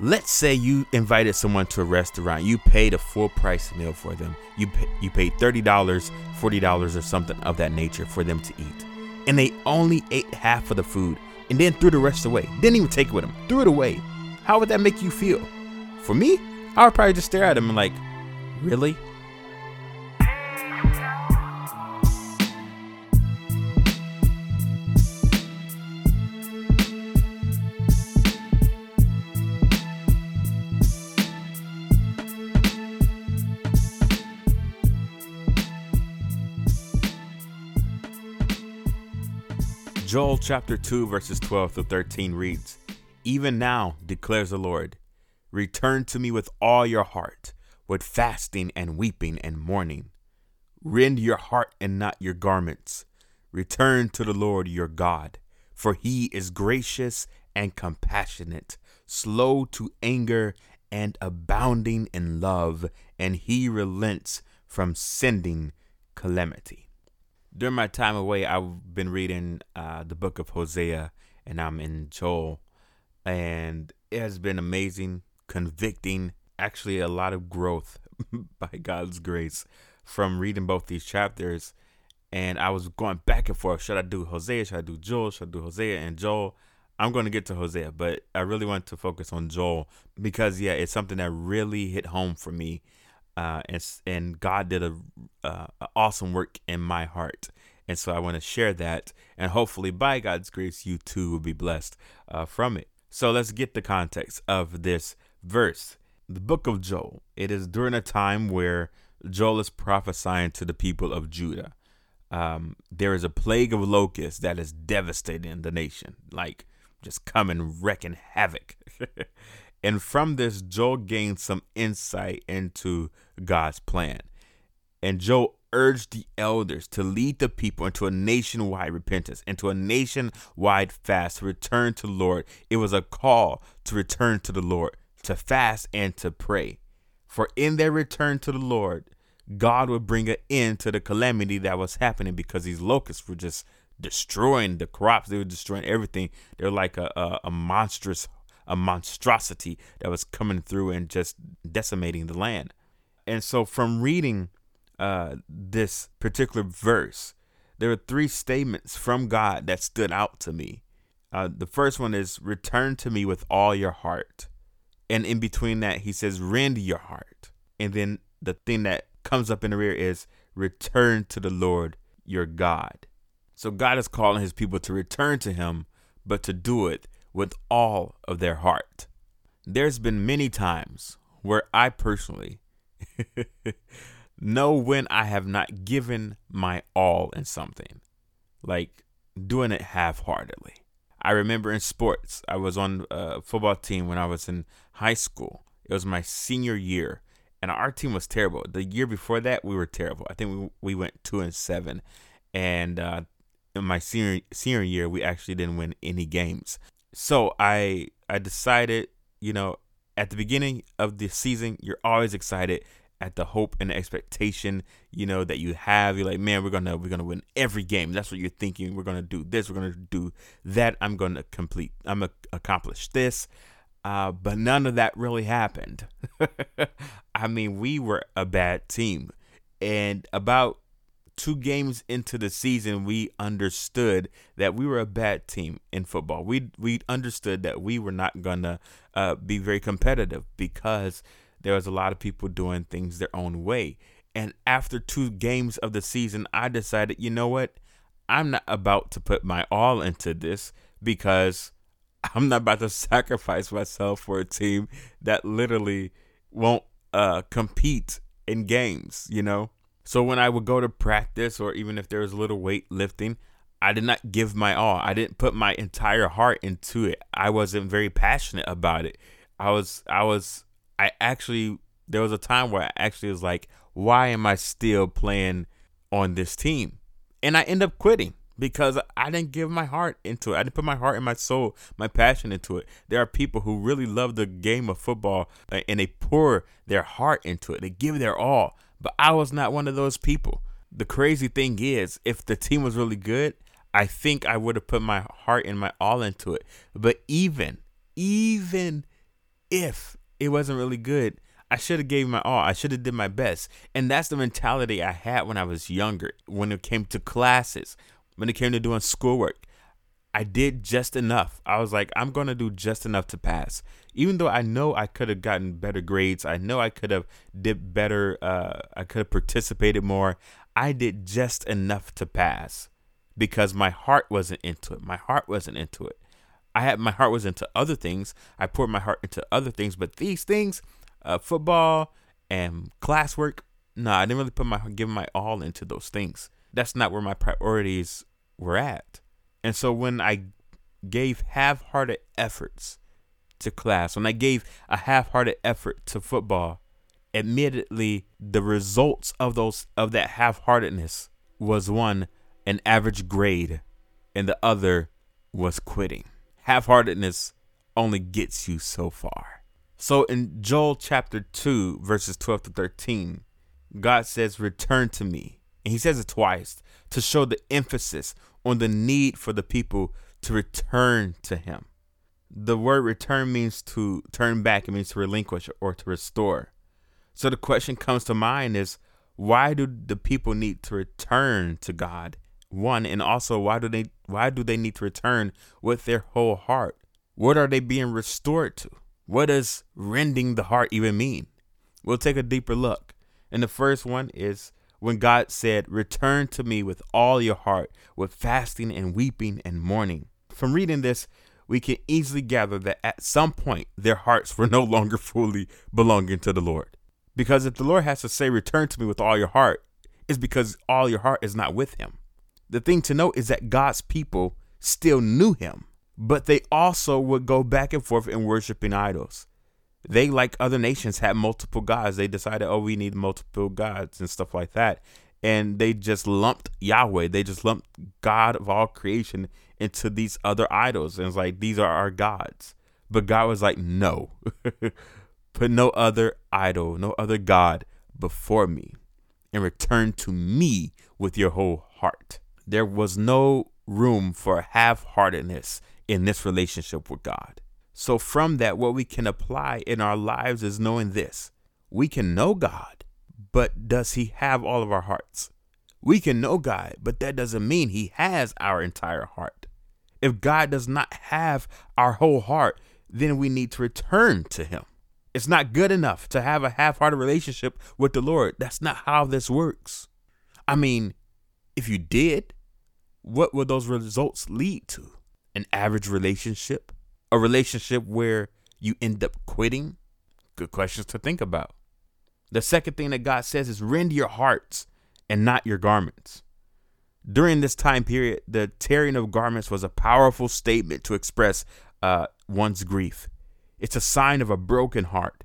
let's say you invited someone to a restaurant you paid a full price meal for them. You pay, you paid $30 $40 or something of that nature for them to eat. And they only ate half of the food and then threw the rest away. Didn't even take it with them threw it away. How would that make you feel? For me i would probably just stare at them and like really Joel chapter 2, verses 12 to 13 reads Even now, declares the Lord, return to me with all your heart, with fasting and weeping and mourning. Rend your heart and not your garments. Return to the Lord your God, for he is gracious and compassionate, slow to anger and abounding in love, and he relents from sending calamity during my time away, I've been reading uh, the book of Hosea, and I'm in Joel, and it has been amazing, convicting, actually a lot of growth by God's grace from reading both these chapters. And I was going back and forth: should I do Hosea? Should I do Joel? Should I do Hosea and Joel? I'm going to get to Hosea, but I really want to focus on Joel because yeah, it's something that really hit home for me uh, and and God did a, uh, awesome work in my heart, and so I want to share that, and hopefully by God's grace, you too will be blessed uh, from it. So let's get the context of this verse. The book of Joel. It is during a time where Joel is prophesying to the people of Judah. Um, there is a plague of locusts that is devastating the nation, like just coming wrecking havoc. And from this, Joel gained some insight into God's plan. And Joel urged the elders to lead the people into a nationwide repentance, into a nationwide fast, to return to the Lord. It was a call to return to the Lord, to fast and to pray. For in their return to the Lord, God would bring an end to the calamity that was happening because these locusts were just destroying the crops. They were destroying everything. They're like a, a, a monstrous a monstrosity that was coming through and just decimating the land. And so, from reading uh, this particular verse, there are three statements from God that stood out to me. Uh, the first one is, Return to me with all your heart. And in between that, he says, Rend your heart. And then the thing that comes up in the rear is, Return to the Lord your God. So God is calling his people to return to him, but to do it with all of their heart. There's been many times where I personally know when I have not given my all in something, like doing it half heartedly. I remember in sports, I was on a football team when I was in high school. It was my senior year, and our team was terrible. The year before that, we were terrible. I think we, we went two and seven, and uh, in my senior senior year, we actually didn't win any games so I I decided, you know, at the beginning of the season, you're always excited at the hope and the expectation, you know, that you have. You're like, man, we're gonna we're gonna win every game. That's what you're thinking. We're gonna do this. We're gonna do that. I'm gonna complete. I'm gonna accomplish this. Uh, but none of that really happened. I mean, we were a bad team, and about two games into the season, we understood that we were a bad team in football. We we understood that we were not gonna uh, be very competitive because there was a lot of people doing things their own way. And after two games of the season, I decided, you know what? I'm not about to put my all into this because I'm not about to sacrifice myself for a team that literally won't uh, compete in games, you know? So when I would go to practice, or even if there was a little weight lifting, I did not give my all. I didn't put my entire heart into it. I wasn't very passionate about it. I was, I was, I actually, there was a time where I actually was like, why am I still playing on this team? And I end up quitting because I didn't give my heart into it. I didn't put my heart and my soul, my passion into it. There are people who really love the game of football uh, and they pour their heart into it. They give their all. But I was not one of those people. The crazy thing is, if the team was really good, I think I would have put my heart and my all into it. But even, even if it wasn't really good, I should have gave my all. I should have did my best. And that's the mentality I had when I was younger. When it came to classes, when it came to doing schoolwork, I did just enough. I was like, I'm going to do just enough to pass. Even though I know I could have gotten better grades, I know I could have did better, uh, I could have participated more. I did just enough to pass because my heart wasn't into it. My heart wasn't into it. I had my heart was into other things. I poured my heart into other things, but these things, uh, football and classwork, no, nah, I didn't really put my give my all into those things. That's not where my priorities were at. And so when I gave half-hearted efforts to class, when I gave a half-hearted effort to football, admittedly the results of those of that half-heartedness was one an average grade and the other was quitting. Half-heartedness only gets you so far. So in Joel chapter 2 verses 12 to 13, God says return to me. And he says it twice to show the emphasis on the need for the people to return to him. The word return means to turn back, it means to relinquish or to restore. So the question comes to mind is why do the people need to return to God? One, and also why do they why do they need to return with their whole heart? What are they being restored to? What does rending the heart even mean? We'll take a deeper look. And the first one is when God said, Return to me with all your heart, with fasting and weeping and mourning. From reading this, we can easily gather that at some point their hearts were no longer fully belonging to the Lord. Because if the Lord has to say, Return to me with all your heart, it's because all your heart is not with Him. The thing to note is that God's people still knew Him, but they also would go back and forth in worshiping idols they like other nations had multiple gods. They decided oh we need multiple gods and stuff like that. And they just lumped yahweh. They just lumped god of all creation into these other idols. And it's like these are our gods. But god was like no. Put no other idol no other god before me and return to me with your whole heart. There was no room for half-heartedness in this relationship with god so, from that, what we can apply in our lives is knowing this we can know God, but does He have all of our hearts? We can know God, but that doesn't mean He has our entire heart. If God does not have our whole heart, then we need to return to Him. It's not good enough to have a half hearted relationship with the Lord. That's not how this works. I mean, if you did, what would those results lead to? An average relationship? A relationship where you end up quitting? Good questions to think about. The second thing that God says is rend your hearts and not your garments. During this time period, the tearing of garments was a powerful statement to express uh, one's grief. It's a sign of a broken heart.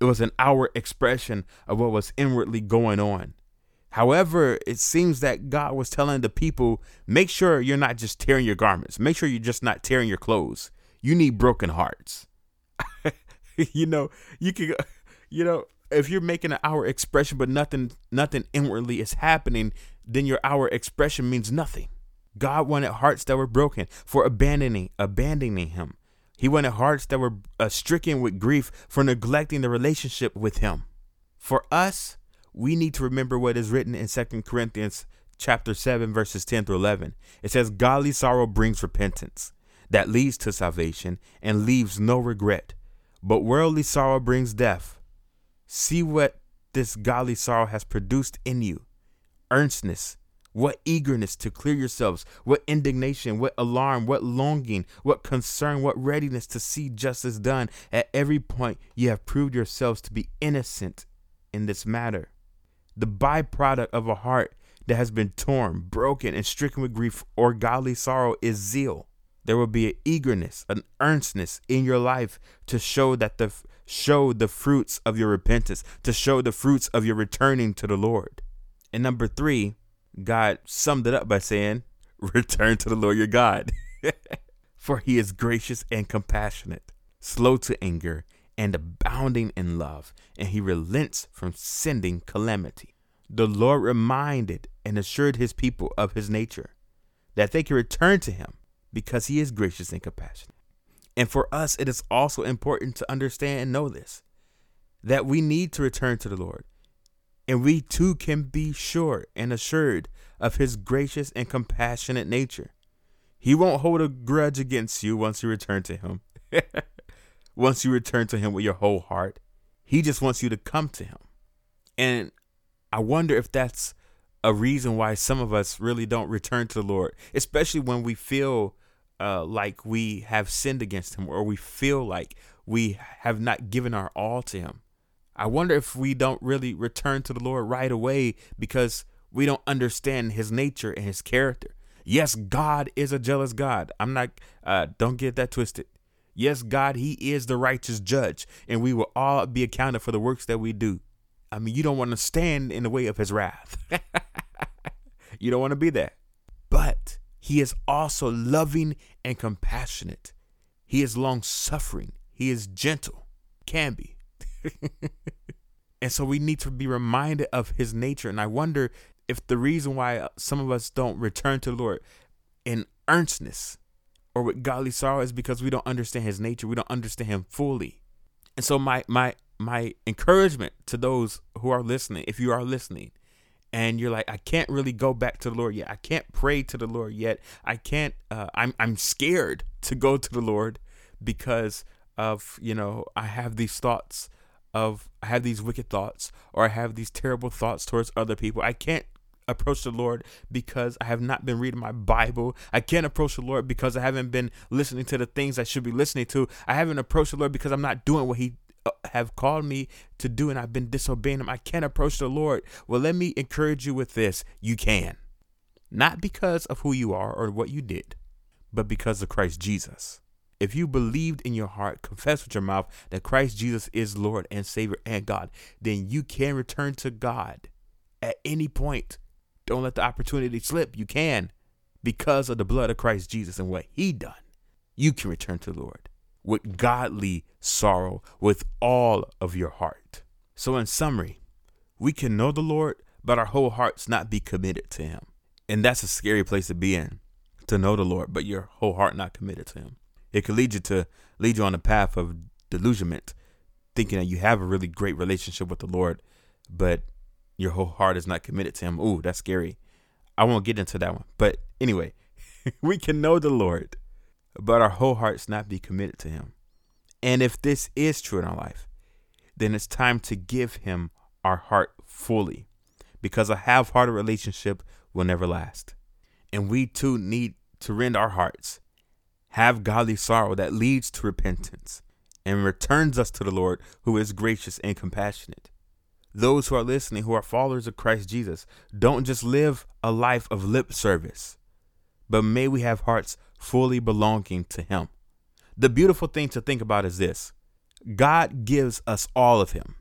It was an outward expression of what was inwardly going on. However, it seems that God was telling the people make sure you're not just tearing your garments, make sure you're just not tearing your clothes you need broken hearts. you know, you can, you know, if you're making an hour expression, but nothing, nothing inwardly is happening, then your hour expression means nothing. God wanted hearts that were broken for abandoning, abandoning Him. He wanted hearts that were uh, stricken with grief for neglecting the relationship with Him. For us, we need to remember what is written in Second Corinthians chapter 7 verses 10 through 11. It says godly sorrow brings repentance that leads to salvation and leaves no regret. But worldly sorrow brings death. See what this godly sorrow has produced in you earnestness, what eagerness to clear yourselves, what indignation, what alarm, what longing, what concern, what readiness to see justice done. At every point, you have proved yourselves to be innocent in this matter. The byproduct of a heart that has been torn, broken, and stricken with grief or godly sorrow is zeal there will be an eagerness, an earnestness in your life to show that the show the fruits of your repentance, to show the fruits of your returning to the Lord. And number 3, God summed it up by saying, "Return to the Lord your God." For he is gracious and compassionate, slow to anger, and abounding in love, and he relents from sending calamity. The Lord reminded and assured his people of his nature, that they could return to him because he is gracious and compassionate. And for us, it is also important to understand and know this that we need to return to the Lord. And we too can be sure and assured of his gracious and compassionate nature. He won't hold a grudge against you once you return to him. once you return to him with your whole heart, he just wants you to come to him. And I wonder if that's a reason why some of us really don't return to the Lord, especially when we feel uh, like we have sinned against him or we feel like we have not given our all to him. I wonder if we don't really return to the Lord right away because we don't understand his nature and his character. Yes, God is a jealous God. I'm not, uh, don't get that twisted. Yes, God, he is the righteous judge, and we will all be accounted for the works that we do. I mean, you don't want to stand in the way of his wrath. you don't want to be there. He is also loving and compassionate. He is long suffering. He is gentle, can be. and so we need to be reminded of his nature. And I wonder if the reason why some of us don't return to the Lord in earnestness or with godly sorrow is because we don't understand his nature. We don't understand him fully. And so my my my encouragement to those who are listening, if you are listening, and you're like, I can't really go back to the Lord yet. I can't pray to the Lord yet. I can't. Uh, I'm I'm scared to go to the Lord because of you know I have these thoughts of I have these wicked thoughts or I have these terrible thoughts towards other people. I can't approach the Lord because I have not been reading my Bible. I can't approach the Lord because I haven't been listening to the things I should be listening to. I haven't approached the Lord because I'm not doing what He have called me to do and I've been disobeying him. I can't approach the Lord. Well, let me encourage you with this. You can. Not because of who you are or what you did, but because of Christ Jesus. If you believed in your heart, confess with your mouth that Christ Jesus is Lord and Savior and God, then you can return to God at any point. Don't let the opportunity slip. You can because of the blood of Christ Jesus and what he done. You can return to the Lord with godly sorrow with all of your heart. So, in summary, we can know the Lord, but our whole hearts not be committed to Him. And that's a scary place to be in, to know the Lord, but your whole heart not committed to Him. It could lead you to lead you on the path of delusionment, thinking that you have a really great relationship with the Lord, but your whole heart is not committed to Him. Ooh, that's scary. I won't get into that one. But anyway, we can know the Lord, but our whole hearts not be committed to Him. And if this is true in our life, then it's time to give Him our heart fully because a half hearted relationship will never last. And we too need to rend our hearts, have godly sorrow that leads to repentance and returns us to the Lord who is gracious and compassionate. Those who are listening, who are followers of Christ Jesus, don't just live a life of lip service, but may we have hearts fully belonging to Him. The beautiful thing to think about is this God gives us all of Him.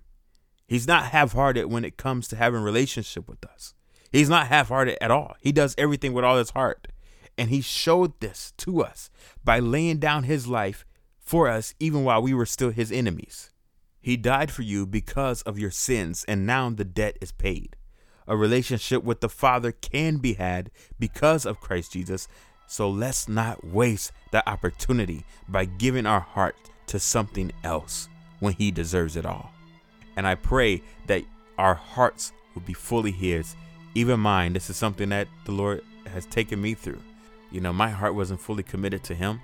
He's not half hearted when it comes to having relationship with us. He's not half hearted at all. He does everything with all his heart. And he showed this to us by laying down his life for us, even while we were still his enemies. He died for you because of your sins, and now the debt is paid. A relationship with the Father can be had because of Christ Jesus, so let's not waste that opportunity by giving our heart to something else when He deserves it all. And I pray that our hearts will be fully His, even mine. This is something that the Lord has taken me through. You know, my heart wasn't fully committed to Him.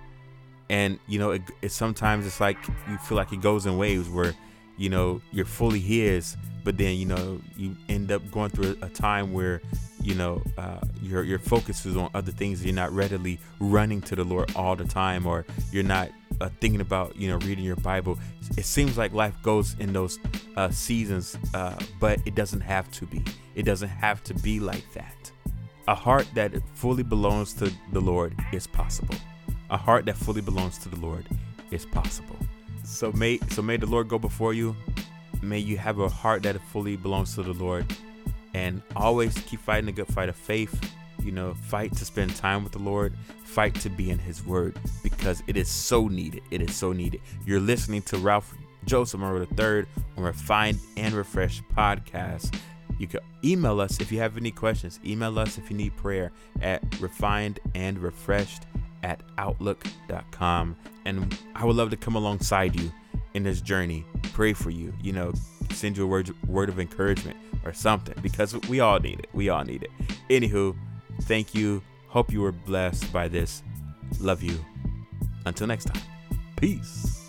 And, you know, it, it sometimes it's like you feel like it goes in waves where, you know, you're fully His, but then, you know, you end up going through a, time where you know uh, your your focus is on other things you're not readily running to the lord all the time or you're not uh, thinking about you know reading your bible. It seems like life goes in those uh, seasons uh, but it doesn't have to be. It doesn't have to be like that. A heart that fully belongs to the lord is possible. A heart that fully belongs to the lord is possible so may so may the lord go before you may you have a heart that fully belongs to the lord and always keep fighting a good fight of faith. You know, fight to spend time with the Lord, fight to be in His Word because it is so needed. It is so needed. You're listening to Ralph Joseph Monroe III on Refined and Refreshed podcast. You can email us if you have any questions. Email us if you need prayer at refined and refreshed at outlook.com. And I would love to come alongside you in this journey, pray for you, you know, send you a word, word of encouragement or something because we all need it. We all need it. Anywho, thank you. Hope you were blessed by this. Love you. Until next time. Peace.